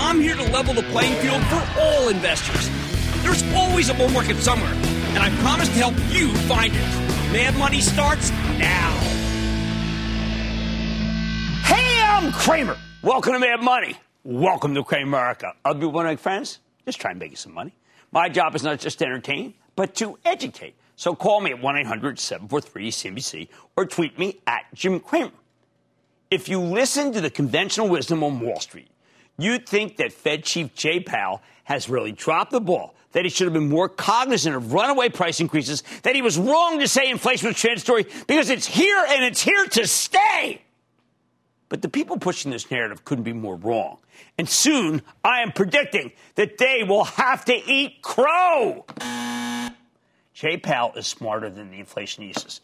I'm here to level the playing field for all investors. There's always a bull market somewhere, and I promise to help you find it. Mad Money starts now. Hey, I'm Cramer. Welcome to Mad Money. Welcome to Cramerica. I'll be one of my friends. Just try and make you some money. My job is not just to entertain, but to educate. So call me at 1 800 743 CNBC or tweet me at Jim Cramer. If you listen to the conventional wisdom on Wall Street, you'd think that Fed Chief Jay Powell has really dropped the ball, that he should have been more cognizant of runaway price increases, that he was wrong to say inflation was transitory because it's here and it's here to stay. But the people pushing this narrative couldn't be more wrong. And soon, I am predicting that they will have to eat crow. Jay Powell is smarter than the inflationistas.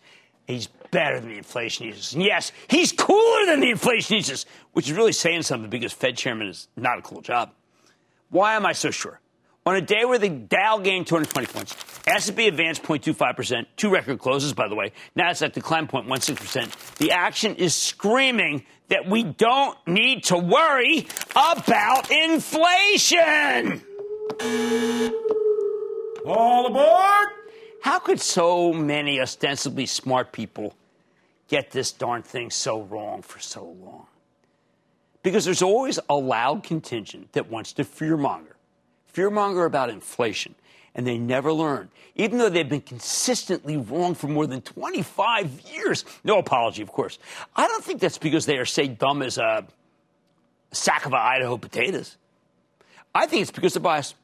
He's better than the inflationistas. And yes, he's cooler than the inflationistas, which is really saying something because Fed chairman is not a cool job. Why am I so sure? On a day where the Dow gained 220 points, S&P advanced 0.25%, two record closes, by the way. Nasdaq declined 0.16%. The action is screaming that we don't need to worry about inflation. All aboard! How could so many ostensibly smart people get this darn thing so wrong for so long? Because there's always a loud contingent that wants to fearmonger, fearmonger about inflation, and they never learn, even though they've been consistently wrong for more than 25 years. No apology, of course. I don't think that's because they are, say, dumb as a sack of Idaho potatoes. I think it's because of bias.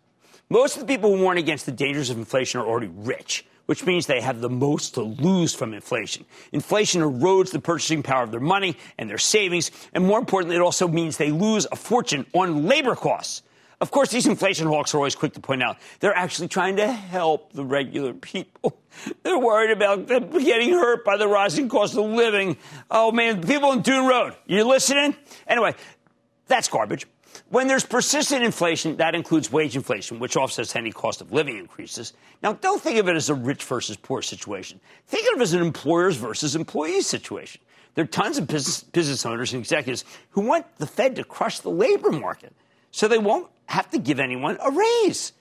Most of the people who warn against the dangers of inflation are already rich, which means they have the most to lose from inflation. Inflation erodes the purchasing power of their money and their savings, and more importantly, it also means they lose a fortune on labor costs. Of course, these inflation hawks are always quick to point out they're actually trying to help the regular people. They're worried about them getting hurt by the rising cost of living. Oh man, people in Dune Road, you listening? Anyway, that's garbage. When there's persistent inflation, that includes wage inflation, which offsets any cost of living increases. Now, don't think of it as a rich versus poor situation. Think of it as an employers versus employees situation. There are tons of business, business owners and executives who want the Fed to crush the labor market so they won't have to give anyone a raise.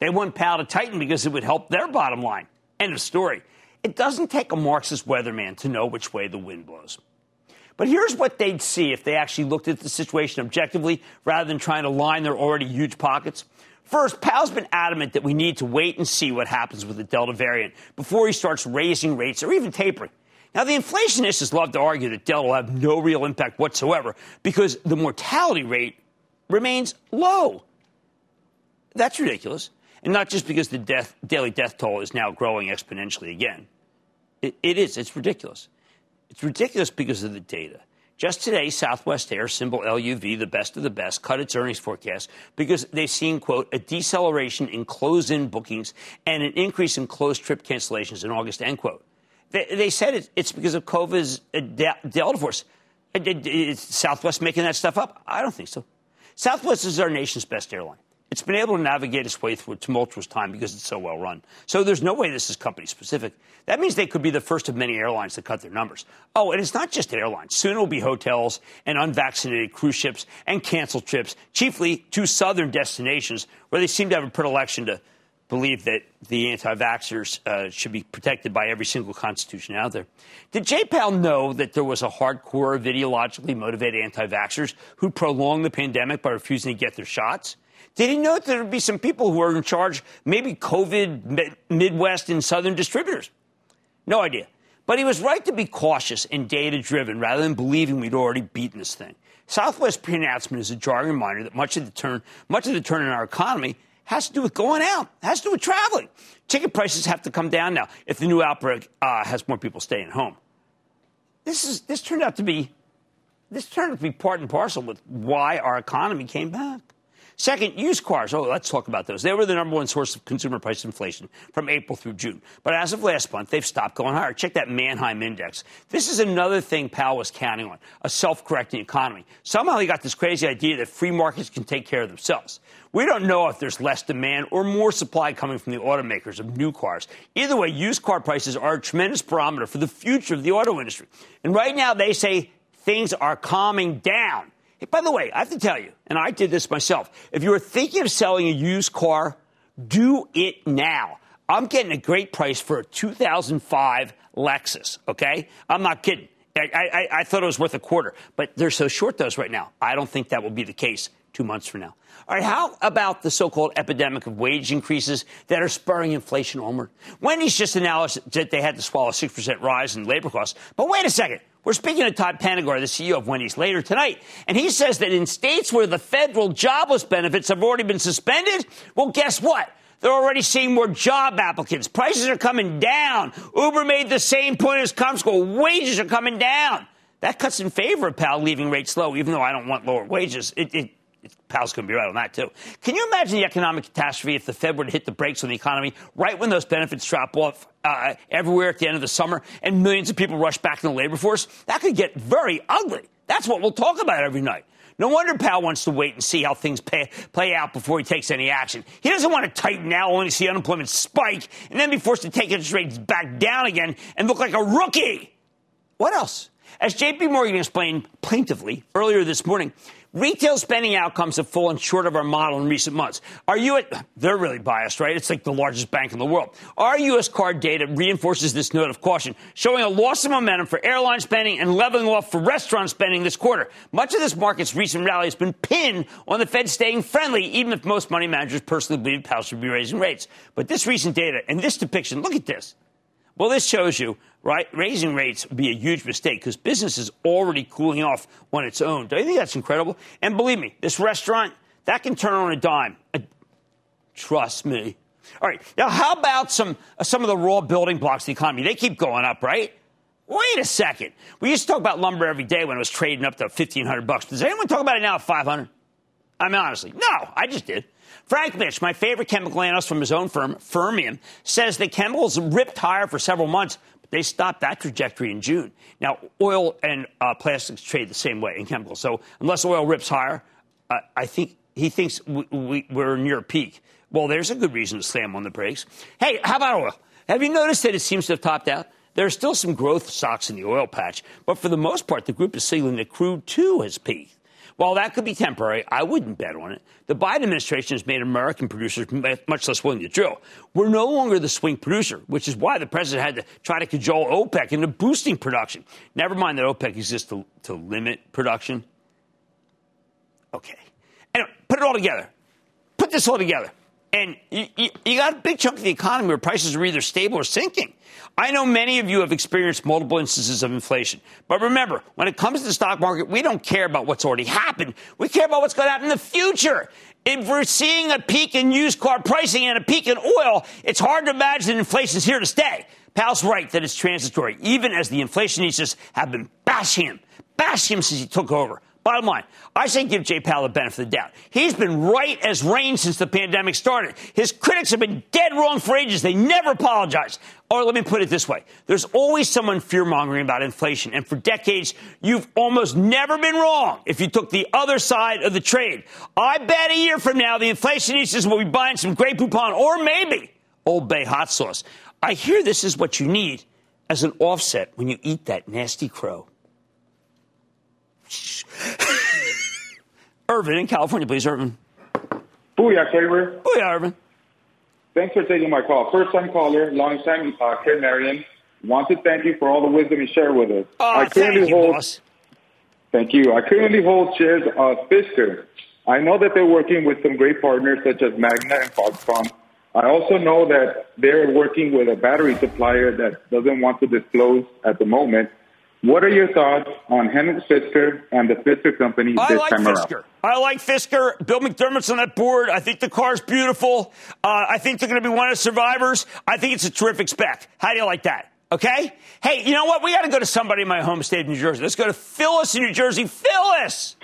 They want Powell to tighten because it would help their bottom line. End of story. It doesn't take a Marxist weatherman to know which way the wind blows. But here's what they'd see if they actually looked at the situation objectively rather than trying to line their already huge pockets. First, Powell's been adamant that we need to wait and see what happens with the Delta variant before he starts raising rates or even tapering. Now, the inflationists love to argue that Delta will have no real impact whatsoever because the mortality rate remains low. That's ridiculous. And not just because the death, daily death toll is now growing exponentially again. It, it is. It's ridiculous. It's ridiculous because of the data. Just today, Southwest Air, symbol LUV, the best of the best, cut its earnings forecast because they've seen, quote, a deceleration in close in bookings and an increase in closed trip cancellations in August, end quote. They, they said it's because of COVID's uh, Delta Force. Is Southwest making that stuff up? I don't think so. Southwest is our nation's best airline. It's been able to navigate its way through a tumultuous time because it's so well run. So there's no way this is company specific. That means they could be the first of many airlines to cut their numbers. Oh, and it's not just airlines. Soon it will be hotels and unvaccinated cruise ships and canceled trips, chiefly to southern destinations where they seem to have a predilection to believe that the anti vaxxers uh, should be protected by every single constitution out there. Did Powell know that there was a hardcore of ideologically motivated anti vaxxers who prolonged the pandemic by refusing to get their shots? Did he know that there would be some people who are in charge, maybe COVID Midwest and Southern distributors? No idea. But he was right to be cautious and data driven rather than believing we'd already beaten this thing. Southwest pre-announcement is a jarring reminder that much of the turn, much of the turn in our economy has to do with going out, has to do with traveling. Ticket prices have to come down now if the new outbreak uh, has more people staying home. This is this turned out to be this turned out to be part and parcel with why our economy came back. Second, used cars. Oh, let's talk about those. They were the number one source of consumer price inflation from April through June. But as of last month, they've stopped going higher. Check that Manheim index. This is another thing Powell was counting on a self correcting economy. Somehow he got this crazy idea that free markets can take care of themselves. We don't know if there's less demand or more supply coming from the automakers of new cars. Either way, used car prices are a tremendous barometer for the future of the auto industry. And right now, they say things are calming down. By the way, I have to tell you, and I did this myself. If you are thinking of selling a used car, do it now. I'm getting a great price for a 2005 Lexus, okay? I'm not kidding. I, I, I, thought it was worth a quarter, but they're so short those right now. I don't think that will be the case two months from now. All right, how about the so called epidemic of wage increases that are spurring inflation onward? Wendy's just announced that they had to swallow a 6% rise in labor costs. But wait a second. We're speaking to Todd Penegor, the CEO of Wendy's, later tonight, and he says that in states where the federal jobless benefits have already been suspended, well, guess what? They're already seeing more job applicants. Prices are coming down. Uber made the same point as Comscore. Wages are coming down. That cuts in favor of Powell leaving rates low, even though I don't want lower wages. It, it, Powell's going to be right on that, too. Can you imagine the economic catastrophe if the Fed were to hit the brakes on the economy right when those benefits drop off uh, everywhere at the end of the summer and millions of people rush back in the labor force? That could get very ugly. That's what we'll talk about every night. No wonder Powell wants to wait and see how things pay, play out before he takes any action. He doesn't want to tighten now only to see unemployment spike and then be forced to take interest rates back down again and look like a rookie. What else? As JP Morgan explained plaintively earlier this morning, Retail spending outcomes have fallen short of our model in recent months. Are you at, they're really biased, right? It's like the largest bank in the world. Our U.S. card data reinforces this note of caution, showing a loss of momentum for airline spending and leveling off for restaurant spending this quarter. Much of this market's recent rally has been pinned on the Fed staying friendly, even if most money managers personally believe Powell should be raising rates. But this recent data and this depiction, look at this. Well, this shows you, right, raising rates would be a huge mistake because business is already cooling off on its own. Don't you think that's incredible? And believe me, this restaurant, that can turn on a dime. Uh, trust me. All right, now how about some, uh, some of the raw building blocks of the economy? They keep going up, right? Wait a second. We used to talk about lumber every day when it was trading up to 1500 bucks. Does anyone talk about it now at 500? I mean, honestly, no, I just did. Frank Mitsch, my favorite chemical analyst from his own firm, Fermium, says the chemicals ripped higher for several months, they stopped that trajectory in June. Now, oil and uh, plastics trade the same way in chemicals. So unless oil rips higher, uh, I think he thinks we, we, we're near a peak. Well, there's a good reason to slam on the brakes. Hey, how about oil? Have you noticed that it seems to have topped out? There are still some growth stocks in the oil patch, but for the most part, the group is signaling that crude too has peaked. While that could be temporary, I wouldn't bet on it. The Biden administration has made American producers eh, much less willing to drill. We're no longer the swing producer, which is why the president had to try to cajole OPEC into boosting production. Never mind that OPEC exists to, to limit production. Okay. Anyway, put it all together. Put this all together. And you, you, you got a big chunk of the economy where prices are either stable or sinking. I know many of you have experienced multiple instances of inflation. But remember, when it comes to the stock market, we don't care about what's already happened. We care about what's going to happen in the future. If we're seeing a peak in used car pricing and a peak in oil, it's hard to imagine that inflation is here to stay. Powell's right that it's transitory, even as the inflationists have been bashing him, bashing him since he took over. Bottom line, I say give Jay Powell the benefit of the doubt. He's been right as rain since the pandemic started. His critics have been dead wrong for ages. They never apologize. Or let me put it this way. There's always someone fear mongering about inflation. And for decades, you've almost never been wrong if you took the other side of the trade. I bet a year from now, the inflationistas will be buying some Grey Poupon or maybe Old Bay hot sauce. I hear this is what you need as an offset when you eat that nasty crow. Irvin in California, please, Irvin. Booyah, Cramer. Booyah, Irvin. Thanks for taking my call. First time caller, long time uh, Cramerican. Want to thank you for all the wisdom you share with us. Oh, I thank you, hold, boss. Thank you. I currently hold shares of Fisker. I know that they're working with some great partners such as Magna and Foxconn. I also know that they're working with a battery supplier that doesn't want to disclose at the moment. What are your thoughts on Henrik Fisker and the Fisker company I this like time Fisker. around? I like Fisker. Bill McDermott's on that board. I think the car's beautiful. Uh, I think they're going to be one of the survivors. I think it's a terrific spec. How do you like that? Okay? Hey, you know what? We got to go to somebody in my home state of New Jersey. Let's go to Phyllis in New Jersey. Phyllis!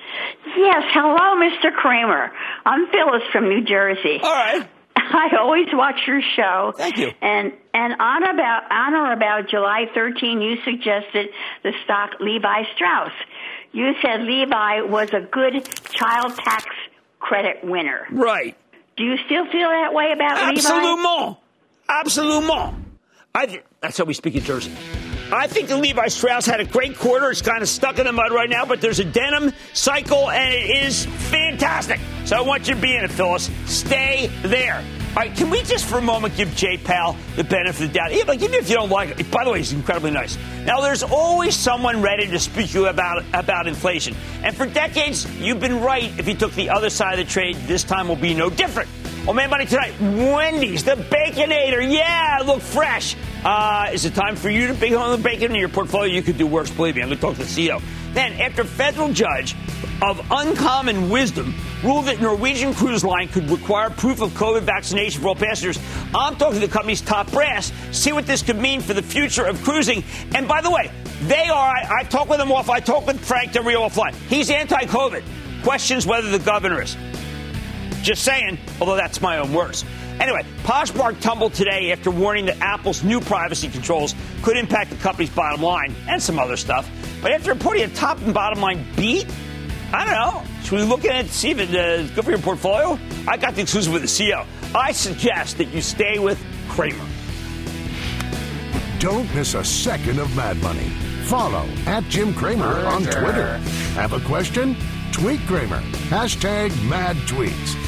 Yes, hello, Mr. Cramer. I'm Phyllis from New Jersey. All right. I always watch your show. Thank you. And and on about on or about July 13, you suggested the stock Levi Strauss. You said Levi was a good child tax credit winner. Right. Do you still feel that way about Levi? Absolument. Absolument. I th- that's how we speak in Jersey. I think the Levi Strauss had a great quarter. It's kind of stuck in the mud right now, but there's a denim cycle, and it is fantastic. So I want you to be in it, Phyllis. Stay there. All right, can we just for a moment give Jay Powell the benefit of the doubt? Even, even if you don't like it, by the way, he's incredibly nice. Now, there's always someone ready to speak to you about about inflation, and for decades, you've been right. If you took the other side of the trade, this time will be no different. Well, man, buddy, tonight. Wendy's, the Baconator. Yeah, look fresh. Uh, is it time for you to big on the bacon in your portfolio? You could do worse, believe me. I'm going to talk to the CEO. Then, after federal judge of uncommon wisdom ruled that Norwegian Cruise Line could require proof of COVID vaccination for all passengers, I'm talking to the company's top brass. See what this could mean for the future of cruising. And by the way, they are. I, I talked with them off. I talked with Frank Del Rio offline. He's anti-COVID. Questions whether the governor is. Just saying, although that's my own words. Anyway, Poshmark tumbled today after warning that Apple's new privacy controls could impact the company's bottom line and some other stuff. But after reporting a top and bottom line beat, I don't know. Should we look at it to see if it's uh, good for your portfolio? I got the exclusive with the CEO. I suggest that you stay with Cramer. Don't miss a second of Mad Money. Follow at Jim Cramer on Twitter. Have a question? Tweet Cramer. Hashtag mad tweets.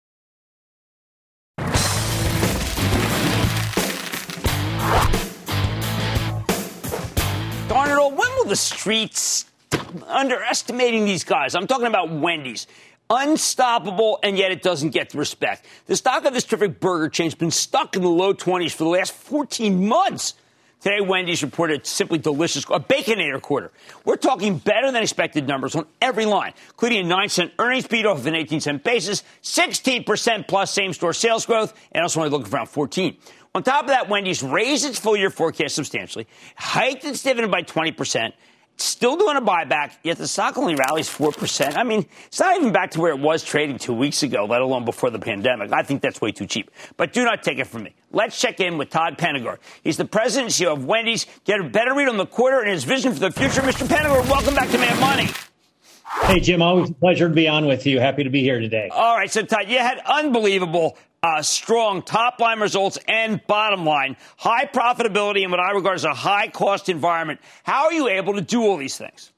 The streets underestimating these guys? I'm talking about Wendy's. Unstoppable, and yet it doesn't get the respect. The stock of this terrific burger chain has been stuck in the low 20s for the last 14 months. Today, Wendy's reported simply delicious, a Baconator quarter. We're talking better than expected numbers on every line, including a 9 cent earnings beat off of an 18 cent basis, 16% plus same store sales growth, and also only looking for around 14. On top of that, Wendy's raised its full year forecast substantially, hiked its dividend by 20%, still doing a buyback, yet the stock only rallies 4%. I mean, it's not even back to where it was trading two weeks ago, let alone before the pandemic. I think that's way too cheap. But do not take it from me. Let's check in with Todd Penegor. He's the president and CEO of Wendy's. Get a better read on the quarter and his vision for the future. Mr. Penegor, welcome back to Mad Money. Hey, Jim, always a pleasure to be on with you. Happy to be here today. All right, so Todd, you had unbelievable uh, strong top line results and bottom line, high profitability in what I regard as a high cost environment. How are you able to do all these things?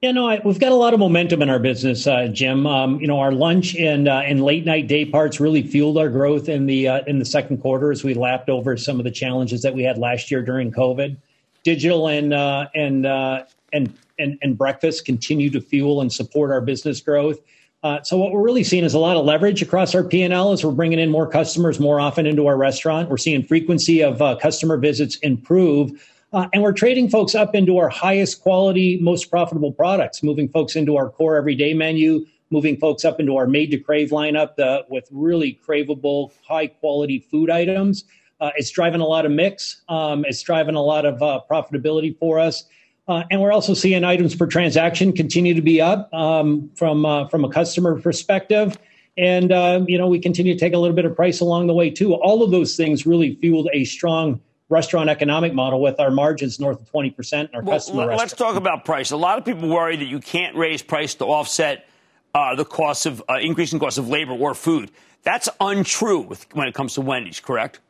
Yeah, no, we've got a lot of momentum in our business, uh, Jim. Um, you know, our lunch and uh, and late night day parts really fueled our growth in the uh, in the second quarter as we lapped over some of the challenges that we had last year during COVID. Digital and uh, and uh, and and and breakfast continue to fuel and support our business growth. Uh, so what we're really seeing is a lot of leverage across our P&L as we're bringing in more customers more often into our restaurant. We're seeing frequency of uh, customer visits improve. Uh, and we're trading folks up into our highest quality, most profitable products, moving folks into our core everyday menu, moving folks up into our made to crave lineup with really craveable, high quality food items. Uh, it's driving a lot of mix. Um, it's driving a lot of uh, profitability for us. Uh, and we're also seeing items per transaction continue to be up um, from uh, from a customer perspective. And uh, you know we continue to take a little bit of price along the way too. All of those things really fueled a strong restaurant economic model with our margins north of 20% in our well, customer Let's restaurant. talk about price. A lot of people worry that you can't raise price to offset uh, the cost of uh, increasing cost of labor or food. That's untrue with, when it comes to Wendy's, correct?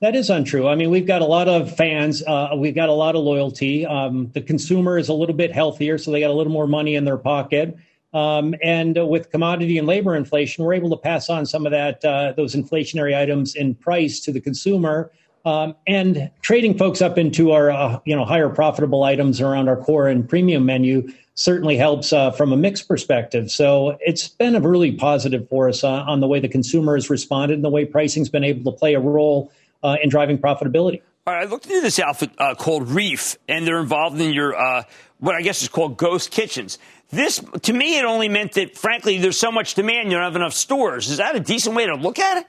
That is untrue. I mean, we've got a lot of fans. Uh, we've got a lot of loyalty. Um, the consumer is a little bit healthier, so they got a little more money in their pocket. Um, and uh, with commodity and labor inflation, we're able to pass on some of that uh, those inflationary items in price to the consumer. Um, and trading folks up into our uh, you know higher profitable items around our core and premium menu certainly helps uh, from a mix perspective. So it's been a really positive for us uh, on the way the consumer has responded and the way pricing's been able to play a role uh, in driving profitability. All right, I looked into this outfit uh, called Reef, and they're involved in your uh, what I guess is called ghost kitchens. This, to me, it only meant that, frankly, there's so much demand, you don't have enough stores. Is that a decent way to look at it?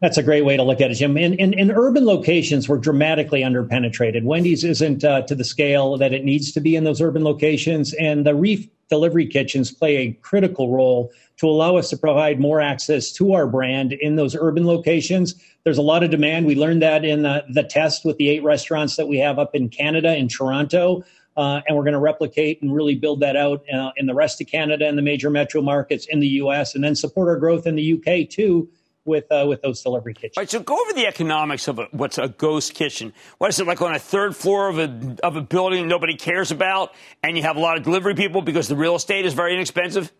That's a great way to look at it, Jim. In, in, in urban locations, we're dramatically underpenetrated. Wendy's isn't uh, to the scale that it needs to be in those urban locations, and the Reef delivery kitchens play a critical role to allow us to provide more access to our brand in those urban locations. There's a lot of demand. We learned that in the, the test with the eight restaurants that we have up in Canada, in Toronto. Uh, and we're going to replicate and really build that out uh, in the rest of Canada and the major metro markets in the U.S. and then support our growth in the U.K. too with uh, with those delivery kitchens. All right, so go over the economics of a, what's a ghost kitchen. What is it like on a third floor of a of a building nobody cares about, and you have a lot of delivery people because the real estate is very inexpensive?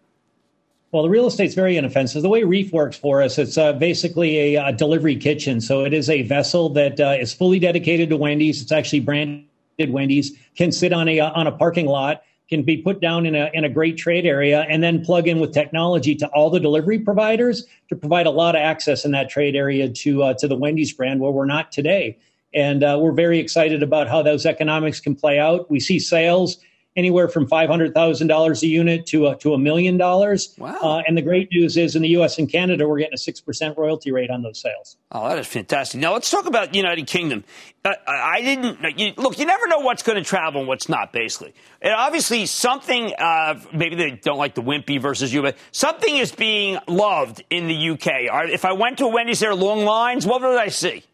Well, the real estate's very inoffensive. The way Reef works for us, it's uh, basically a, a, delivery kitchen. So it is a vessel that uh, is fully dedicated to Wendy's. It's actually branded Wendy's. Can sit on a uh, on a parking lot. Can be put down in a in a great trade area, and then plug in with technology to all the delivery providers to provide a lot of access in that trade area to uh, to the Wendy's brand, where we're not today. And uh, we're very excited about how those economics can play out. We see sales anywhere from five hundred thousand dollars a unit to a, to a million dollars. Wow! Uh, and the great news is, in the U.S. and Canada, we're getting a six percent royalty rate on those sales. Oh, that is fantastic. Now let's talk about United Kingdom. Uh, I didn't you, look. You never know what's going to travel and what's not. Basically, and obviously something. Uh, maybe they don't like the Wimpy versus you, but something is being loved in the UK. If I went to a Wendy's, there are long lines. What would I see?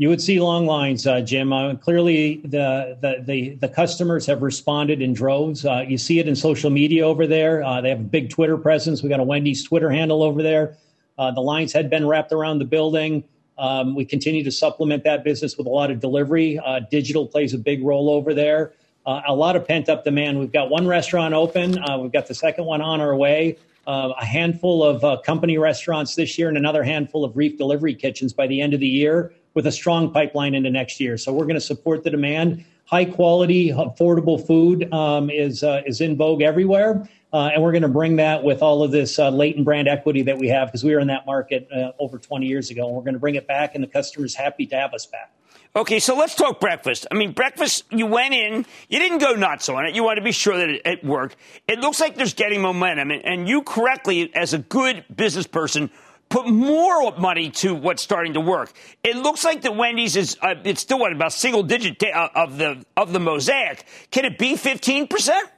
You would see long lines, uh, Jim. Uh, clearly, the, the, the the customers have responded in droves. Uh, you see it in social media over there. Uh, they have a big Twitter presence. We got a Wendy's Twitter handle over there. Uh, the lines had been wrapped around the building. Um, we continue to supplement that business with a lot of delivery. Uh, digital plays a big role over there. a lot of pent up demand. We've got one restaurant open. we've got the second one on our way a handful of company restaurants this year and another handful of reef delivery kitchens by the end of the year with a strong pipeline into next year. So we're going to support the demand. High quality, affordable food um, is uh, is in vogue everywhere, uh, and we're going to bring that with all of this uh, latent brand equity that we have because we were in that market uh, over 20 years ago. And we're going to bring it back, and the customer's happy to have us back. Okay, so let's talk breakfast. I mean, breakfast, you went in, you didn't go nuts on it. You wanted to be sure that it, it worked. It looks like there's getting momentum, and, and you correctly, as a good business person, put more money to what's starting to work. It looks like the Wendy's is uh, it's still what about single digit uh, of the of the mosaic. Can it be fifteen percent?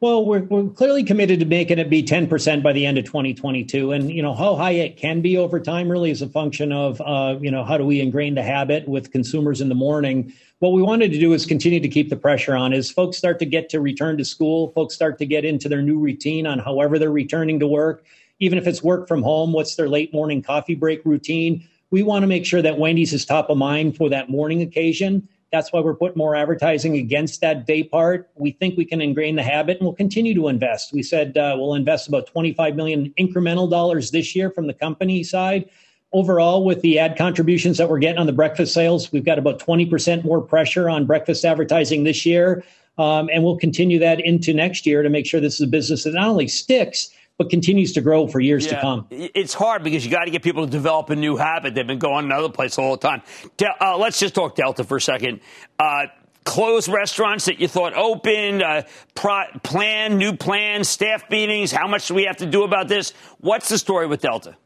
Well, we're, we're clearly committed to making it be 10% by the end of 2022. And, you know, how high it can be over time really is a function of, uh, you know, how do we ingrain the habit with consumers in the morning? What we wanted to do is continue to keep the pressure on as folks start to get to return to school, folks start to get into their new routine on however they're returning to work, even if it's work from home, what's their late morning coffee break routine. We want to make sure that Wendy's is top of mind for that morning occasion that's why we're putting more advertising against that day part. We think we can ingrain the habit and we'll continue to invest. We said uh, we'll invest about 25 million incremental dollars this year from the company side. Overall, with the ad contributions that we're getting on the breakfast sales, we've got about 20% more pressure on breakfast advertising this year. Um, and we'll continue that into next year to make sure this is a business that not only sticks, but continues to grow for years yeah. to come. It's hard because you got to get people to develop a new habit. They've been going another place all the time. Uh, let's just talk Delta for a second. Uh, closed restaurants that you thought opened, uh, pro- plan, new plans, staff meetings. How much do we have to do about this? What's the story with Delta?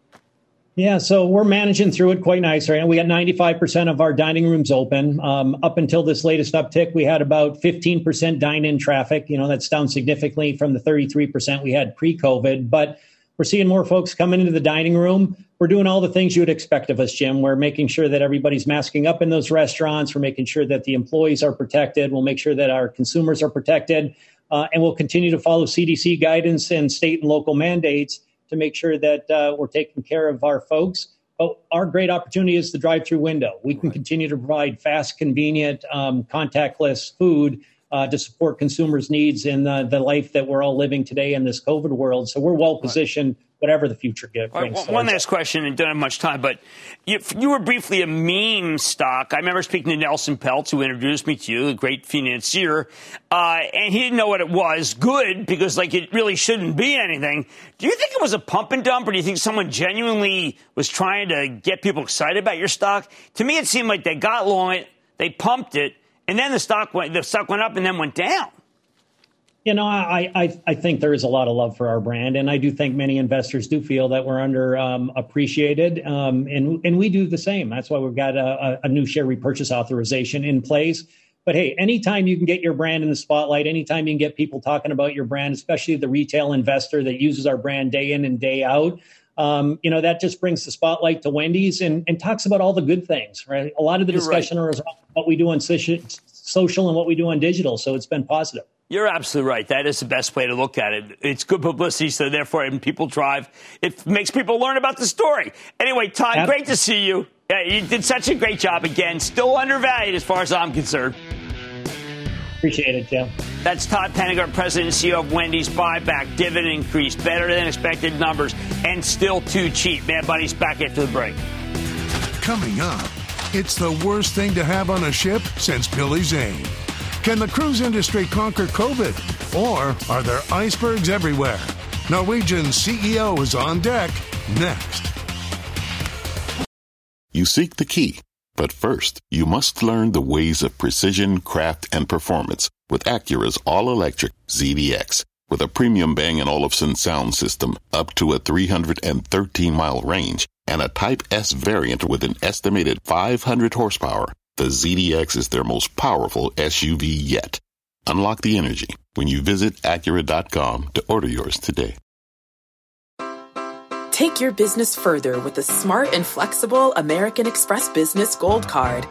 Yeah, so we're managing through it quite nice right. We got 95% of our dining rooms open. Um, up until this latest uptick, we had about 15% dine in traffic. You know, that's down significantly from the 33% we had pre COVID. But we're seeing more folks coming into the dining room. We're doing all the things you would expect of us, Jim. We're making sure that everybody's masking up in those restaurants. We're making sure that the employees are protected. We'll make sure that our consumers are protected. Uh, and we'll continue to follow CDC guidance and state and local mandates to make sure that uh, we're taking care of our folks. But our great opportunity is the drive-through window. We can continue to provide fast, convenient, um, contactless food uh, to support consumers' needs in the, the life that we're all living today in this COVID world. So we're well positioned whatever the future gives. Right, one last question, and don't have much time, but you, you, were briefly a meme stock. I remember speaking to Nelson Peltz, who introduced me to you, the great financier, uh, and he didn't know what it was. Good, because like it really shouldn't be anything. Do you think it was a pump and dump, or do you think someone genuinely was trying to get people excited about your stock? To me, it seemed like they got long it, they pumped it, and then the stock went, the stock went up and then went down. You know, I, I, I think there is a lot of love for our brand, and I do think many investors do feel that we're under um, appreciated, um, and and we do the same. That's why we've got a, a new share repurchase authorization in place. But hey, anytime you can get your brand in the spotlight, anytime you can get people talking about your brand, especially the retail investor that uses our brand day in and day out, um, you know, that just brings the spotlight to Wendy's and, and talks about all the good things, right? A lot of the You're discussion right. is what we do on social and what we do on digital. So it's been positive. You're absolutely right. That is the best way to look at it. It's good publicity, so therefore, when people drive, it makes people learn about the story. Anyway, Todd, great to see you. you did such a great job again. Still undervalued as far as I'm concerned. Appreciate it, Jim. That's Todd Penegor, President and CEO of Wendy's. Buyback, dividend increase, better than expected numbers, and still too cheap. Mad Money's back after the break. Coming up, it's the worst thing to have on a ship since Billy Zane. Can the cruise industry conquer COVID? Or are there icebergs everywhere? Norwegian CEO is on deck next. You seek the key, but first, you must learn the ways of precision, craft, and performance with Acura's all electric ZDX. With a premium Bang & Olufsen sound system up to a 313 mile range and a Type S variant with an estimated 500 horsepower the ZDX is their most powerful SUV yet. Unlock the energy when you visit Acura.com to order yours today. Take your business further with the smart and flexible American Express Business Gold Card.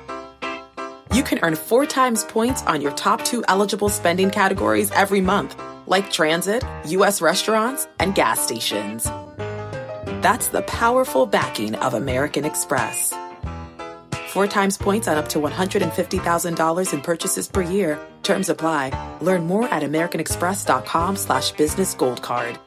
You can earn four times points on your top two eligible spending categories every month, like transit, U.S. restaurants, and gas stations. That's the powerful backing of American Express. Four times points on up to $150,000 in purchases per year. Terms apply. Learn more at americanexpress.com slash business gold card.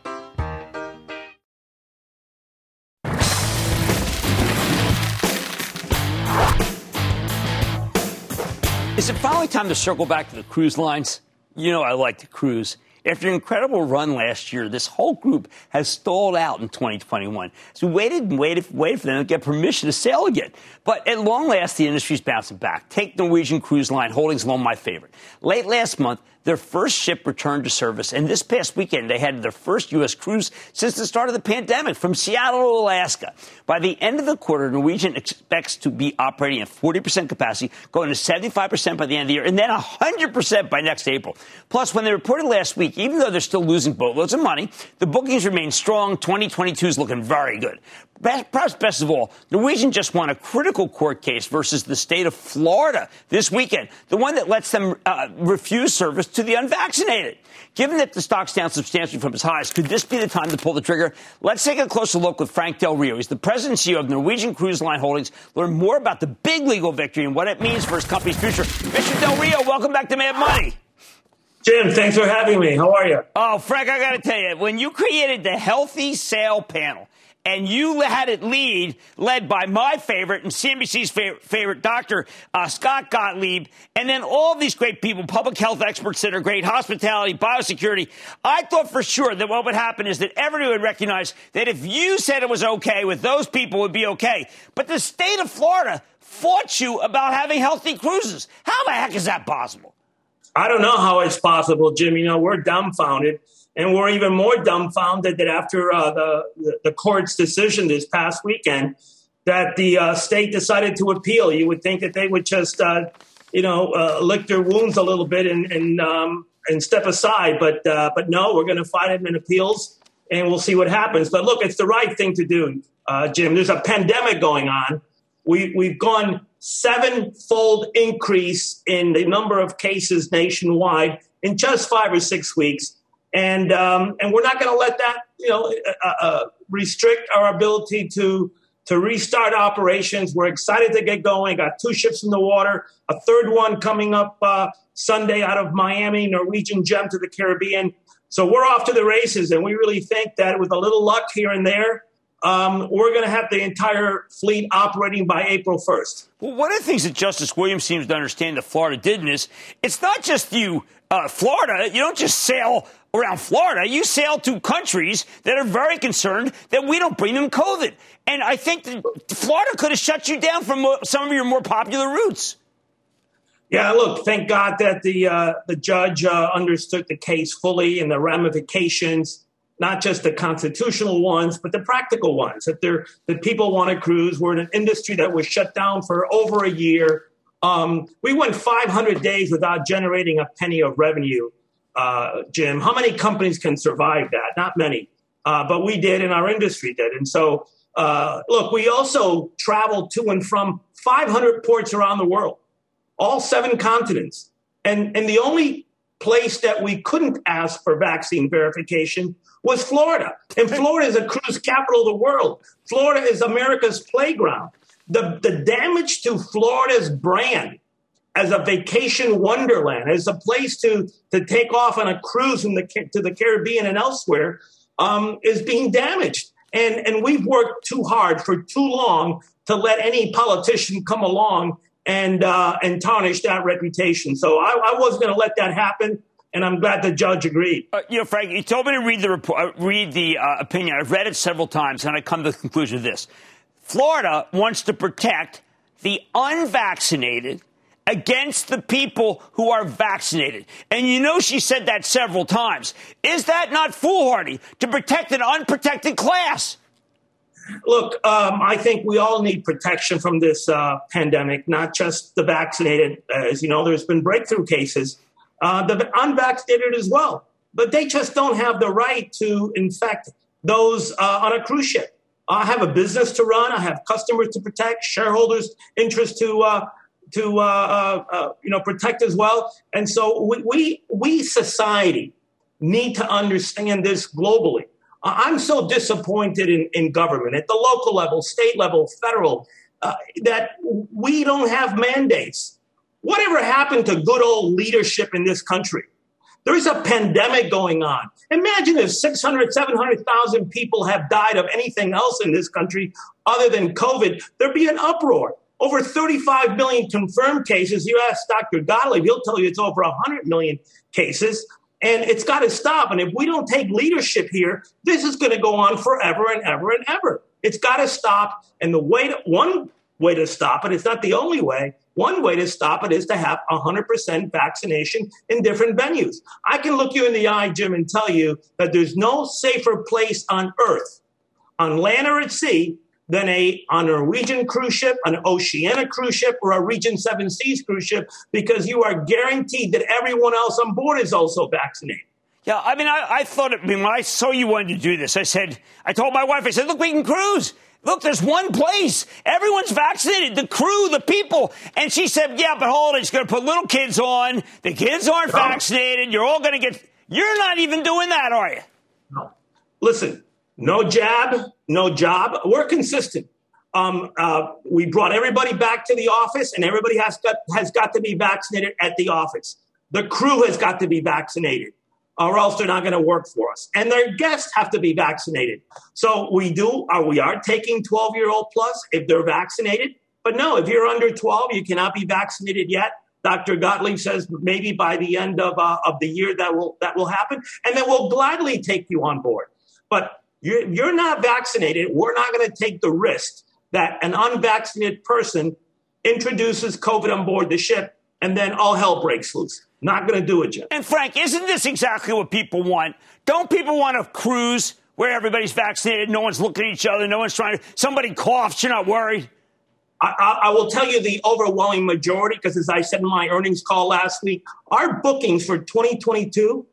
Is it finally time to circle back to the cruise lines? You know I like to cruise. After an incredible run last year, this whole group has stalled out in 2021. So we waited and waited, waited for them to get permission to sail again. But at long last, the industry's bouncing back. Take Norwegian Cruise Line Holdings alone, my favorite. Late last month, their first ship returned to service, and this past weekend they had their first U.S. cruise since the start of the pandemic from Seattle to Alaska. By the end of the quarter, Norwegian expects to be operating at 40% capacity, going to 75% by the end of the year, and then 100% by next April. Plus, when they reported last week, even though they're still losing boatloads of money, the bookings remain strong. 2022 is looking very good. Perhaps best of all, Norwegian just won a critical court case versus the state of Florida this weekend, the one that lets them uh, refuse service to the unvaccinated. Given that the stock's down substantially from its highs, could this be the time to pull the trigger? Let's take a closer look with Frank Del Rio. He's the president and CEO of Norwegian Cruise Line Holdings. Learn more about the big legal victory and what it means for his company's future. Mr. Del Rio, welcome back to Mad Money. Jim, thanks for having me. How are you? Oh, Frank, I got to tell you, when you created the Healthy Sail panel, and you had it lead, led by my favorite and CNBC's favorite, favorite Dr. Uh, Scott Gottlieb, and then all these great people, public health experts that are great, hospitality, biosecurity. I thought for sure that what would happen is that everyone would recognize that if you said it was okay with those people, it would be okay. But the state of Florida fought you about having healthy cruises. How the heck is that possible? I don't know how it's possible, Jim. You know, we're dumbfounded. And we're even more dumbfounded that after uh, the, the court's decision this past weekend, that the uh, state decided to appeal. You would think that they would just, uh, you know, uh, lick their wounds a little bit and and, um, and step aside. But uh, but no, we're going to fight them in appeals, and we'll see what happens. But look, it's the right thing to do, uh, Jim. There's a pandemic going on. We we've gone sevenfold increase in the number of cases nationwide in just five or six weeks and um, and we're not going to let that you know uh, uh, restrict our ability to to restart operations. We're excited to get going. Got two ships in the water, a third one coming up uh, Sunday out of Miami, Norwegian Gem to the Caribbean. So we're off to the races, and we really think that with a little luck here and there, um, we're going to have the entire fleet operating by April 1st. Well, one of the things that Justice Williams seems to understand that Florida didn't is it's not just you, uh, Florida. You don't just sail around Florida. You sail to countries that are very concerned that we don't bring them COVID. And I think Florida could have shut you down from some of your more popular routes. Yeah, look, thank God that the uh, the judge uh, understood the case fully and the ramifications, not just the constitutional ones, but the practical ones. That there that people want to cruise. We're in an industry that was shut down for over a year. Um, we went 500 days without generating a penny of revenue uh, Jim. How many companies can survive that? Not many, uh, but we did, and our industry did. And so, uh, look, we also traveled to and from 500 ports around the world, all seven continents, and and the only place that we couldn't ask for vaccine verification was Florida. And Florida is a cruise capital of the world. Florida is America's playground. The, the damage to Florida's brand as a vacation wonderland, as a place to to take off on a cruise the to the Caribbean and elsewhere, um, is being damaged. And and we've worked too hard for too long to let any politician come along and uh, and tarnish that reputation. So I, I wasn't going to let that happen. And I'm glad the judge agreed. Uh, you know, Frank, you told me to read the report, uh, read the uh, opinion. I've read it several times, and I come to the conclusion of this: Florida wants to protect the unvaccinated against the people who are vaccinated. And you know she said that several times. Is that not foolhardy to protect an unprotected class? Look, um, I think we all need protection from this uh, pandemic, not just the vaccinated. As you know, there's been breakthrough cases, uh, the unvaccinated as well. But they just don't have the right to infect those uh, on a cruise ship. I have a business to run. I have customers to protect, shareholders' interest to uh, to uh, uh, uh, you know protect as well. And so we, we we society need to understand this globally. I'm so disappointed in, in government at the local level, state level, federal, uh, that we don't have mandates. Whatever happened to good old leadership in this country? There's a pandemic going on. Imagine if 600, 700,000 people have died of anything else in this country other than COVID. There'd be an uproar. Over 35 million confirmed cases. You ask Dr. Gottlieb, he'll tell you it's over 100 million cases. And it's got to stop. And if we don't take leadership here, this is going to go on forever and ever and ever. It's got to stop. And the way to, one way to stop it, it's not the only way, one way to stop it is to have 100% vaccination in different venues. I can look you in the eye, Jim, and tell you that there's no safer place on earth, on land or at sea, than a, a Norwegian cruise ship, an Oceania cruise ship, or a Regent Seven Seas cruise ship because you are guaranteed that everyone else on board is also vaccinated. Yeah, I mean, I, I thought, I mean, when I saw you wanted to do this, I said, I told my wife, I said, look, we can cruise. Look, there's one place. Everyone's vaccinated. The crew, the people. And she said, yeah, but hold it. It's going to put little kids on. The kids aren't no. vaccinated. You're all going to get. You're not even doing that, are you? No. Listen, no jab, no job. We're consistent. Um, uh, we brought everybody back to the office, and everybody has got, has got to be vaccinated at the office. The crew has got to be vaccinated or else they're not going to work for us. And their guests have to be vaccinated. So we do, or uh, we are taking 12 year old plus if they're vaccinated. But no, if you're under 12, you cannot be vaccinated yet. Dr. Gottlieb says maybe by the end of, uh, of the year that will that will happen, and then we'll gladly take you on board. But you're, you're not vaccinated. We're not going to take the risk that an unvaccinated person introduces COVID on board the ship, and then all hell breaks loose. Not going to do it, Jim. And Frank, isn't this exactly what people want? Don't people want a cruise where everybody's vaccinated, no one's looking at each other, no one's trying to, somebody coughs, you're not worried? I, I, I will tell you the overwhelming majority, because as I said in my earnings call last week, our bookings for 2022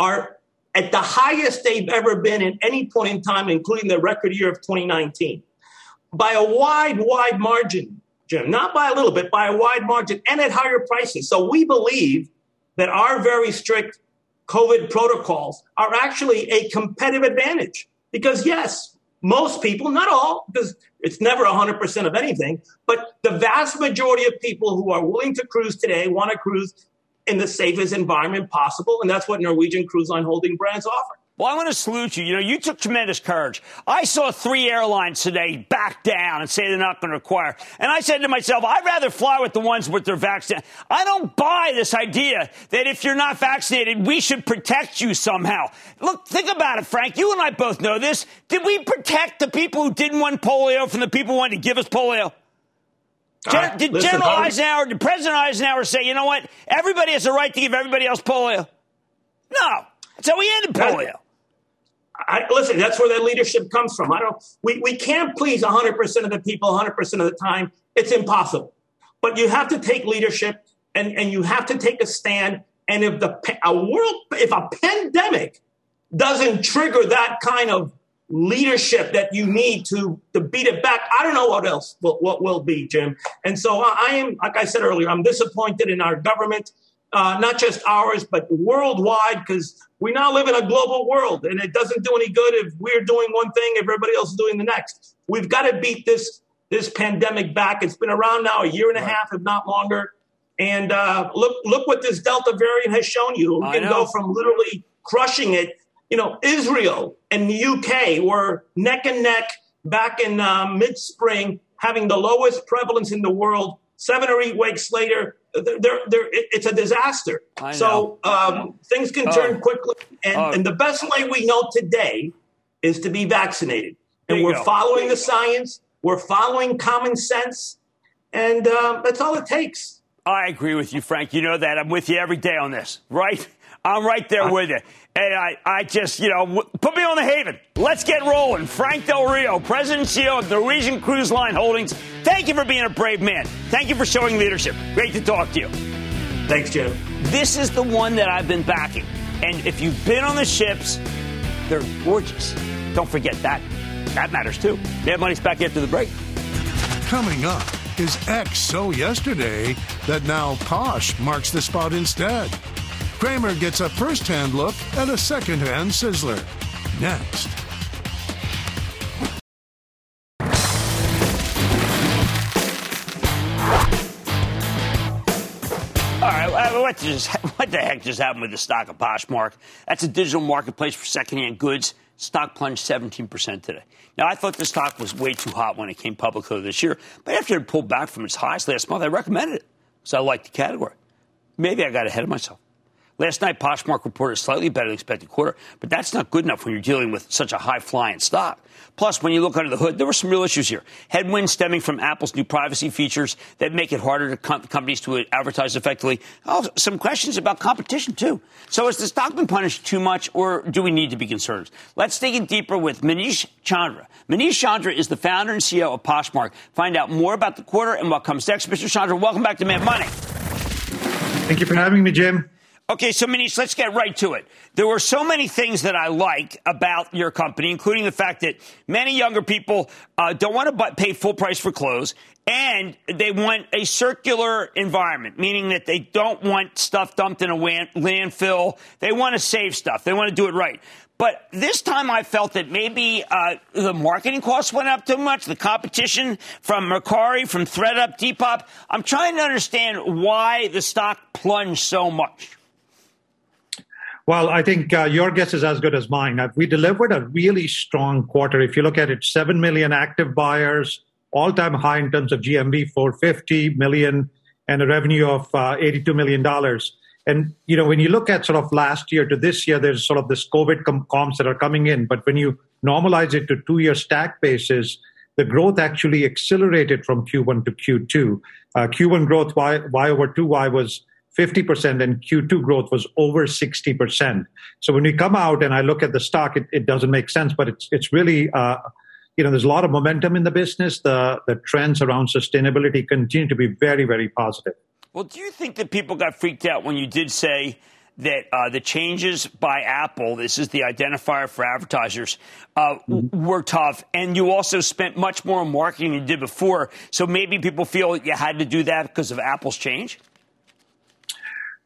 are at the highest they've ever been at any point in time, including the record year of 2019, by a wide, wide margin, Jim. Not by a little bit, by a wide margin, and at higher prices. So we believe that our very strict COVID protocols are actually a competitive advantage. Because, yes, most people, not all, because it's never 100% of anything, but the vast majority of people who are willing to cruise today want to cruise in the safest environment possible. And that's what Norwegian Cruise Line Holding brands offer. Well, I want to salute you. You know, you took tremendous courage. I saw three airlines today back down and say they're not going to require. And I said to myself, I'd rather fly with the ones with their vaccine. I don't buy this idea that if you're not vaccinated, we should protect you somehow. Look, think about it, Frank. You and I both know this. Did we protect the people who didn't want polio from the people who wanted to give us polio? Gen- uh, did listen, General Eisenhower, did President Eisenhower say, you know what? Everybody has a right to give everybody else polio? No. So we ended polio. I, listen, that's where that leadership comes from. I don't. We, we can't please 100 percent of the people 100 percent of the time. It's impossible. But you have to take leadership, and and you have to take a stand. And if the a world, if a pandemic doesn't trigger that kind of leadership that you need to to beat it back, I don't know what else will, what will be, Jim. And so I, I am, like I said earlier, I'm disappointed in our government uh, not just ours, but worldwide, because we now live in a global world, and it doesn't do any good if we're doing one thing, if everybody else is doing the next. We've got to beat this this pandemic back. It's been around now a year and a half, if not longer. And uh, look, look what this Delta variant has shown you. We can go from literally crushing it. You know, Israel and the UK were neck and neck back in uh, mid spring, having the lowest prevalence in the world. Seven or eight weeks later, they're, they're, it's a disaster. So um, things can turn oh. quickly, and, oh. and, the best way we know today is to be vaccinated. And we're go. following the science. We're following common sense, and uh, that's all it takes. I agree with you, Frank. You know that I'm with you every day on this, right? I'm right there with you. And I, I just, you know, put me on the haven. Let's get rolling. Frank Del Rio, President and CEO of Norwegian Cruise Line Holdings. Thank you for being a brave man. Thank you for showing leadership. Great to talk to you. Thanks, Jim. This is the one that I've been backing. And if you've been on the ships, they're gorgeous. Don't forget that. That matters too. Mad Money's back after the break. Coming up, is X so yesterday that now Posh marks the spot instead? Cramer gets a first hand look at a second hand sizzler. Next. All right, what, just, what the heck just happened with the stock of Poshmark? That's a digital marketplace for secondhand goods. Stock plunged 17% today. Now, I thought the stock was way too hot when it came public this year, but after it pulled back from its highs last month, I recommended it because I liked the category. Maybe I got ahead of myself. Last night, Poshmark reported a slightly better than expected quarter, but that's not good enough when you're dealing with such a high flying stock. Plus, when you look under the hood, there were some real issues here. Headwinds stemming from Apple's new privacy features that make it harder to com- companies to advertise effectively. Oh, some questions about competition, too. So, has the stock been punished too much, or do we need to be concerned? Let's dig in deeper with Manish Chandra. Manish Chandra is the founder and CEO of Poshmark. Find out more about the quarter and what comes next. Mr. Chandra, welcome back to Mad Money. Thank you for having me, Jim. Okay, so Manish, let's get right to it. There were so many things that I like about your company, including the fact that many younger people uh, don't want to pay full price for clothes, and they want a circular environment, meaning that they don't want stuff dumped in a landfill. They want to save stuff. They want to do it right. But this time I felt that maybe uh, the marketing costs went up too much, the competition from Mercari, from ThredUp, Depop. I'm trying to understand why the stock plunged so much. Well, I think uh, your guess is as good as mine. We delivered a really strong quarter. If you look at it, 7 million active buyers, all time high in terms of GMV, 450 million, and a revenue of uh, $82 million. And, you know, when you look at sort of last year to this year, there's sort of this COVID com- comps that are coming in. But when you normalize it to two year stack basis, the growth actually accelerated from Q1 to Q2. Uh, Q1 growth Y, y over 2Y was 50% and Q2 growth was over 60%. So when we come out and I look at the stock, it, it doesn't make sense, but it's, it's really, uh, you know, there's a lot of momentum in the business. The, the trends around sustainability continue to be very, very positive. Well, do you think that people got freaked out when you did say that uh, the changes by Apple, this is the identifier for advertisers, uh, mm-hmm. were tough. And you also spent much more on marketing than you did before. So maybe people feel you had to do that because of Apple's change?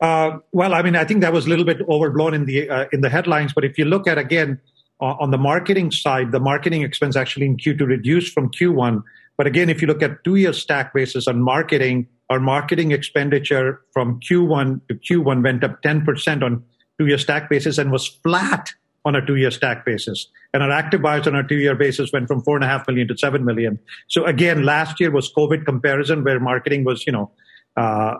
Uh, well, I mean, I think that was a little bit overblown in the uh, in the headlines. But if you look at again uh, on the marketing side, the marketing expense actually in Q2 reduced from Q1. But again, if you look at two-year stack basis on marketing, our marketing expenditure from Q1 to Q1 went up 10% on two-year stack basis and was flat on a two-year stack basis. And our active buyers on a two-year basis went from four and a half million to seven million. So again, last year was COVID comparison where marketing was, you know, uh,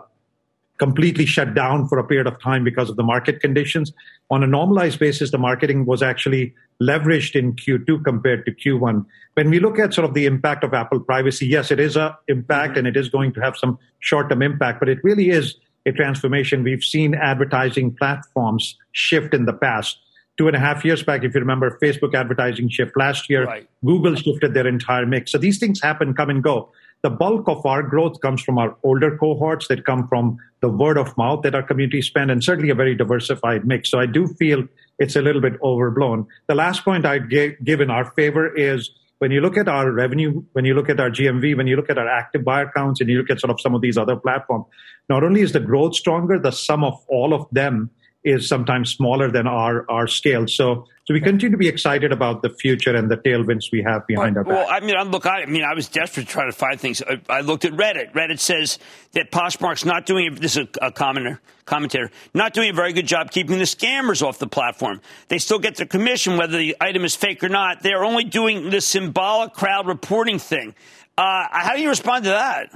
completely shut down for a period of time because of the market conditions. On a normalized basis, the marketing was actually leveraged in Q2 compared to Q1. When we look at sort of the impact of Apple privacy, yes, it is a impact mm-hmm. and it is going to have some short-term impact, but it really is a transformation. We've seen advertising platforms shift in the past. Two and a half years back, if you remember, Facebook advertising shift last year, right. Google shifted their entire mix. So these things happen, come and go the bulk of our growth comes from our older cohorts that come from the word of mouth that our community spend and certainly a very diversified mix. So I do feel it's a little bit overblown. The last point I'd give in our favor is when you look at our revenue, when you look at our GMV, when you look at our active buyer counts, and you look at sort of some of these other platforms, not only is the growth stronger, the sum of all of them is sometimes smaller than our, our scale. So, so we continue to be excited about the future and the tailwinds we have behind well, our back. Well, I mean, look, I, I, mean, I was desperate to try to find things. I, I, looked at Reddit. Reddit says that Poshmark's not doing, this is a, a commenter, commentator, not doing a very good job keeping the scammers off the platform. They still get their commission whether the item is fake or not. They're only doing the symbolic crowd reporting thing. Uh, how do you respond to that?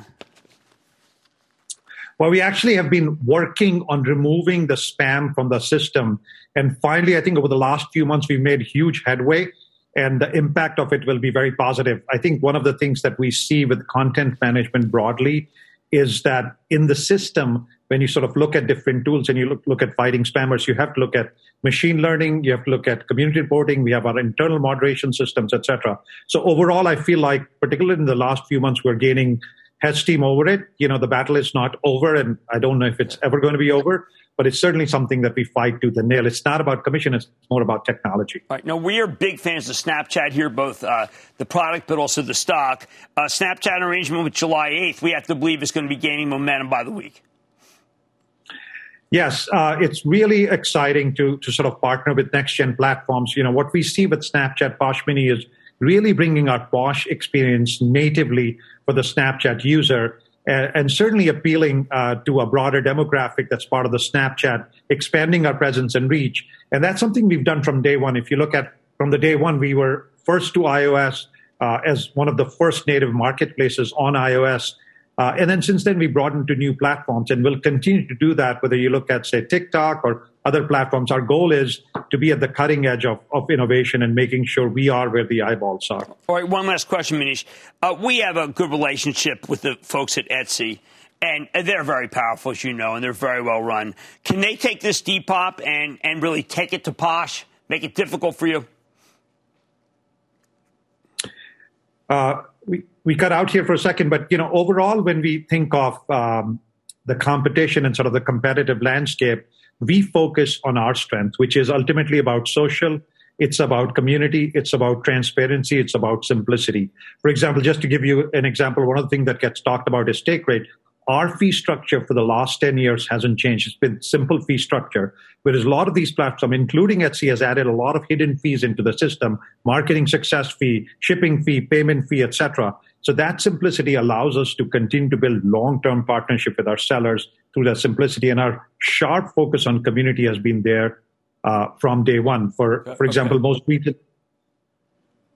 Well, we actually have been working on removing the spam from the system. And finally, I think over the last few months, we've made huge headway and the impact of it will be very positive. I think one of the things that we see with content management broadly is that in the system, when you sort of look at different tools and you look, look at fighting spammers, you have to look at machine learning, you have to look at community reporting, we have our internal moderation systems, etc. So overall, I feel like, particularly in the last few months, we're gaining head steam over it. You know, the battle is not over, and I don't know if it's ever going to be over, but it's certainly something that we fight to the nail. It's not about commission, it's more about technology. All right. Now, we are big fans of Snapchat here, both uh, the product but also the stock. Uh, Snapchat arrangement with July 8th, we have to believe is going to be gaining momentum by the week. Yes, uh, it's really exciting to to sort of partner with next gen platforms. You know what we see with Snapchat Posh Mini is really bringing our Posh experience natively for the Snapchat user, and, and certainly appealing uh, to a broader demographic that's part of the Snapchat, expanding our presence and reach. And that's something we've done from day one. If you look at from the day one, we were first to iOS uh, as one of the first native marketplaces on iOS. Uh, and then since then, we broadened to new platforms and we'll continue to do that, whether you look at, say, TikTok or other platforms. Our goal is to be at the cutting edge of, of innovation and making sure we are where the eyeballs are. All right, one last question, Manish. Uh, we have a good relationship with the folks at Etsy. And they're very powerful, as you know, and they're very well run. Can they take this Depop and, and really take it to Posh, make it difficult for you? Uh, we, we cut out here for a second, but you know, overall, when we think of um, the competition and sort of the competitive landscape, we focus on our strength, which is ultimately about social. It's about community. It's about transparency. It's about simplicity. For example, just to give you an example, one of the things that gets talked about is take rate. Our fee structure for the last 10 years hasn't changed. It's been simple fee structure. Whereas a lot of these platforms, including Etsy, has added a lot of hidden fees into the system, marketing success fee, shipping fee, payment fee, etc. So that simplicity allows us to continue to build long-term partnership with our sellers through that simplicity. And our sharp focus on community has been there uh, from day one. For for example, Okay. most recent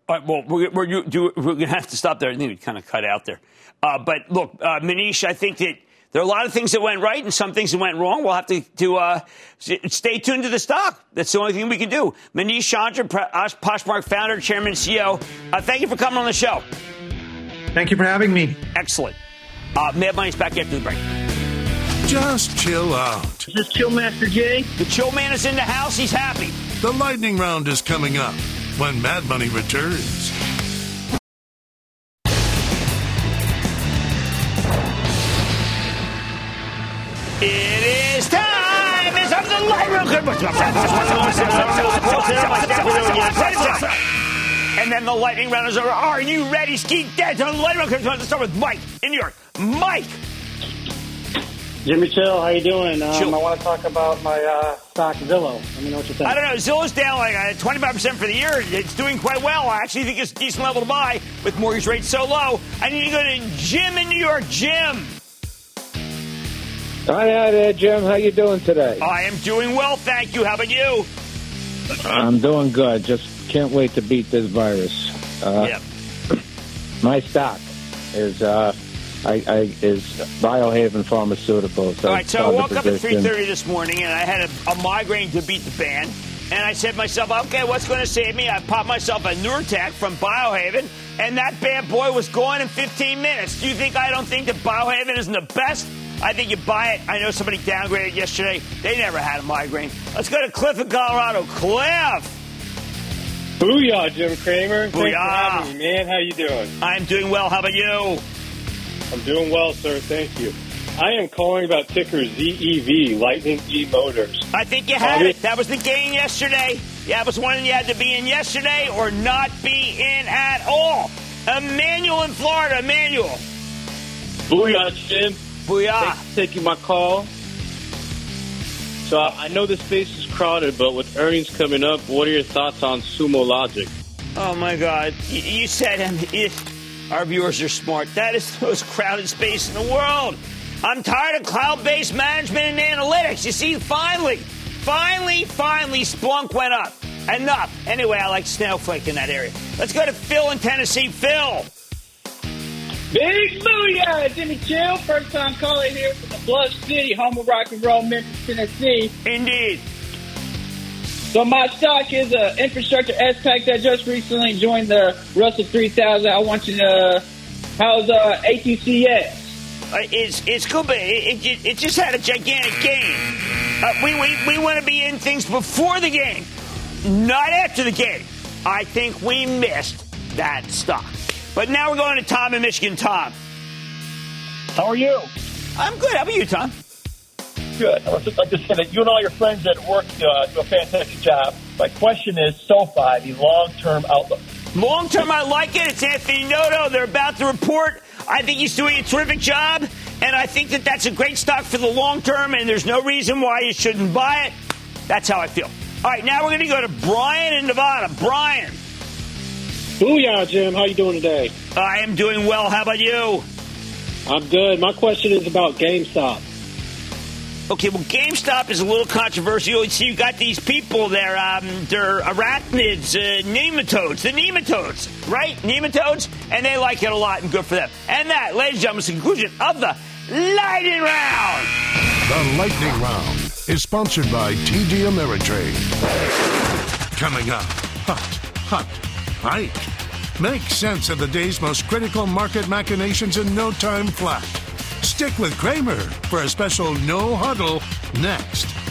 All right, well, we're, we're, you, do, we're going to have to stop there. I think we kind of cut out there. Uh, but look, uh, Manish, I think that there are a lot of things that went right and some things that went wrong. We'll have to, to uh, stay tuned to the stock. That's the only thing we can do. Manish Chandra, uh, Poshmark founder, chairman, CEO. Uh, thank you for coming on the show. Thank you for having me. Excellent. Uh, Mad Money's back after the break. Just chill out. Is this Chill Master Jay? The Chill Man is in the house. He's happy. The lightning round is coming up when Mad Money returns. It is time. It's up the light room. And then the lightning round is over. Are you ready, Ski Dad? To the lightning round. Let's start with Mike in New York. Mike. Jimmy Chill, how you doing? Um, Chill. I want to talk about my uh, stock Zillow. Let me know what you think. I don't know. Zillow's down like uh, 25% for the year. It's doing quite well. I actually think it's a decent level to buy with mortgage rates so low. I need to go to Jim in New York. Jim. Hi, hi there, Jim. How you doing today? I am doing well, thank you. How about you? I'm doing good. Just can't wait to beat this virus. Uh, yeah. My stock is uh, I, I is Biohaven Pharmaceuticals. All right, so I woke up at 3.30 this morning, and I had a, a migraine to beat the band. And I said to myself, okay, what's going to save me? I popped myself a Nurtec from Biohaven, and that bad boy was gone in 15 minutes. Do you think I don't think that Biohaven isn't the best? I think you buy it. I know somebody downgraded yesterday. They never had a migraine. Let's go to Cliff in Colorado. Cliff! Booyah, Jim Cramer. Thanks for having me, man. How you doing? I'm doing well. How about you? I'm doing well, sir. Thank you. I am calling about ticker ZEV, Lightning E Motors. I think you had it. That was the game yesterday. Yeah, it was one you had to be in yesterday or not be in at all. Emmanuel in Florida. Emmanuel. Booyah, Jim. Booyah. Thanks for taking my call. So I know the space is crowded, but with earnings coming up, what are your thoughts on Sumo Logic? Oh my God! You, you said um, him. Our viewers are smart, that is the most crowded space in the world. I'm tired of cloud-based management and analytics. You see, finally, finally, finally, Splunk went up. Enough. Anyway, I like Snowflake in that area. Let's go to Phil in Tennessee. Phil. Big booyah, Jimmy Chill, first time caller here from the Bluff City, home of rock and roll, Memphis, Tennessee. Indeed. So my stock is an infrastructure SPAC that just recently joined the Russell 3000. I want you to, how's uh, ATCX? Uh, it's it's good, but it, it, it just had a gigantic gain. Uh, we we, we want to be in things before the game, not after the game. I think we missed that stock. But now we're going to Tom in Michigan. Tom. How are you? I'm good. How about you, Tom? Good. I was just, I just said that you and all your friends at work uh, do a fantastic job. My question is SoFi, the long-term outlook. Long term, I like it. It's Anthony Noto. They're about to report. I think he's doing a terrific job, and I think that that's a great stock for the long term, and there's no reason why you shouldn't buy it. That's how I feel. All right, now we're going to go to Brian in Nevada. Brian. Booyah, Jim. How you doing today? I am doing well. How about you? I'm good. My question is about GameStop. Okay, well, GameStop is a little controversial. You see, you got these people there, um, they're arachnids, uh, nematodes, the nematodes, right? Nematodes, and they like it a lot, and good for them. And that, ladies and gentlemen, is the conclusion of the lightning round. The Lightning Round is sponsored by TD Ameritrade. Coming up, hot, hot, Ike. Make sense of the day's most critical market machinations in no time flat. Stick with Cramer for a special no huddle next.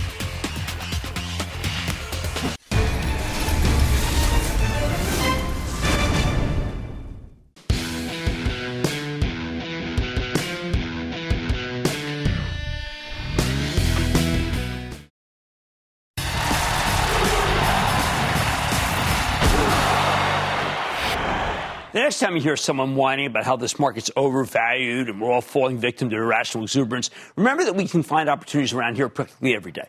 Next time you hear someone whining about how this market's overvalued and we're all falling victim to irrational exuberance, remember that we can find opportunities around here practically every day.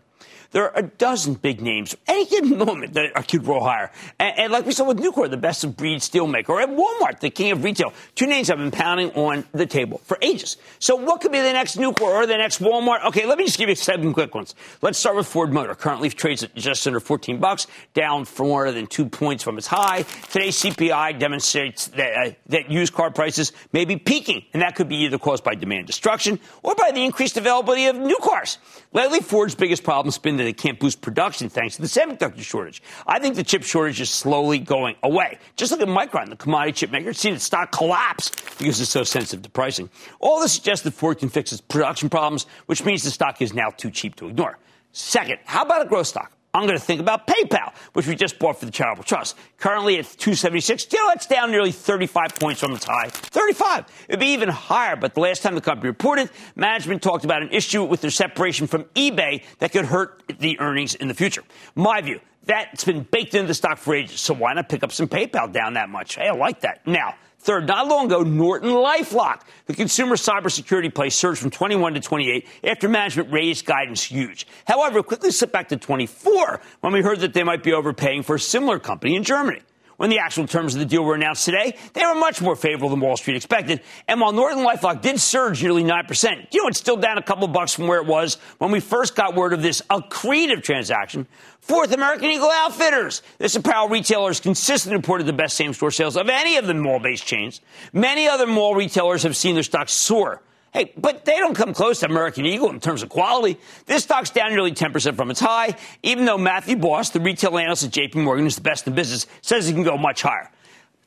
There are a dozen big names any given moment that could roll higher. And, and like we saw with Nucor, the best of breed steelmaker, or at Walmart, the king of retail. Two names I've been pounding on the table for ages. So what could be the next Nucor or the next Walmart? Okay, let me just give you seven quick ones. Let's start with Ford Motor. Currently trades at just under 14 bucks, down for more than two points from its high. Today's CPI demonstrates that, uh, that used car prices may be peaking, and that could be either caused by demand destruction or by the increased availability of new cars. Lately, Ford's biggest problem has been that they can't boost production thanks to the semiconductor shortage. I think the chip shortage is slowly going away. Just look at Micron, the commodity chip maker. Seen its stock collapse because it's so sensitive to pricing. All this suggests that Ford can fix its production problems, which means the stock is now too cheap to ignore. Second, how about a growth stock? I'm going to think about PayPal, which we just bought for the charitable trust. Currently at 276, still it's down nearly 35 points from its high. 35. It'd be even higher, but the last time the company reported, management talked about an issue with their separation from eBay that could hurt the earnings in the future. My view, that's been baked into the stock for ages, so why not pick up some PayPal down that much? Hey, I like that. Now, Third, not long ago, Norton Lifelock, the consumer cybersecurity play, surged from 21 to 28 after management raised guidance huge. However, quickly slipped back to 24 when we heard that they might be overpaying for a similar company in Germany. When the actual terms of the deal were announced today, they were much more favorable than Wall Street expected. And while Norton Lifelock did surge nearly 9%, you know, it's still down a couple bucks from where it was when we first got word of this accretive transaction. Fourth, American Eagle Outfitters. This apparel retailer has consistently reported the best same store sales of any of the mall based chains. Many other mall retailers have seen their stocks soar. Hey, but they don't come close to American Eagle in terms of quality. This stock's down nearly 10% from its high, even though Matthew Boss, the retail analyst at JP Morgan, who's the best in business, says it can go much higher.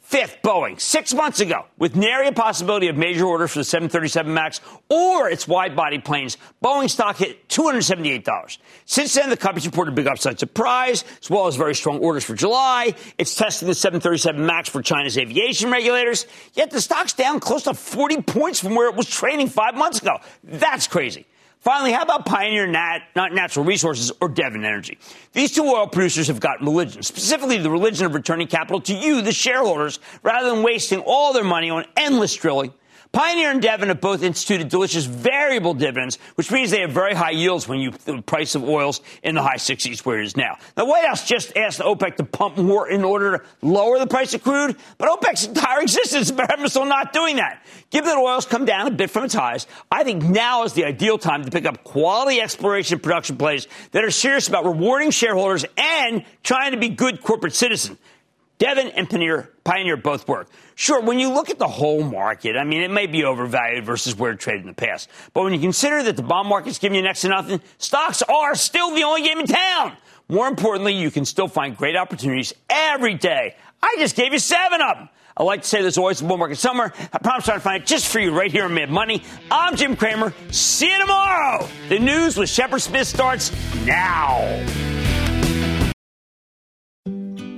Fifth, Boeing, six months ago, with nary a possibility of major orders for the 737 MAX or its wide body planes, Boeing stock hit $278. Since then, the company's reported big upside surprise, as well as very strong orders for July. It's testing the 737 MAX for China's aviation regulators, yet the stock's down close to 40 points from where it was trading five months ago. That's crazy. Finally, how about Pioneer Nat, not Natural Resources or Devon Energy? These two oil producers have got religion, specifically the religion of returning capital to you, the shareholders, rather than wasting all their money on endless drilling. Pioneer and Devon have both instituted delicious variable dividends, which means they have very high yields when you the price of oils in the high 60s where it is now. The White House just asked OPEC to pump more in order to lower the price of crude, but OPEC's entire existence is still not doing that. Given that oil's come down a bit from its highs, I think now is the ideal time to pick up quality exploration production plays that are serious about rewarding shareholders and trying to be good corporate citizens. Devon and Pioneer, Pioneer both work. Sure, when you look at the whole market, I mean, it may be overvalued versus where it traded in the past. But when you consider that the bond market's giving you next to nothing, stocks are still the only game in town. More importantly, you can still find great opportunities every day. I just gave you seven of them. I like to say there's always a bull market somewhere. I promise I'll find it just for you right here on Mad Money. I'm Jim Cramer. See you tomorrow. The news with Shepard Smith starts now.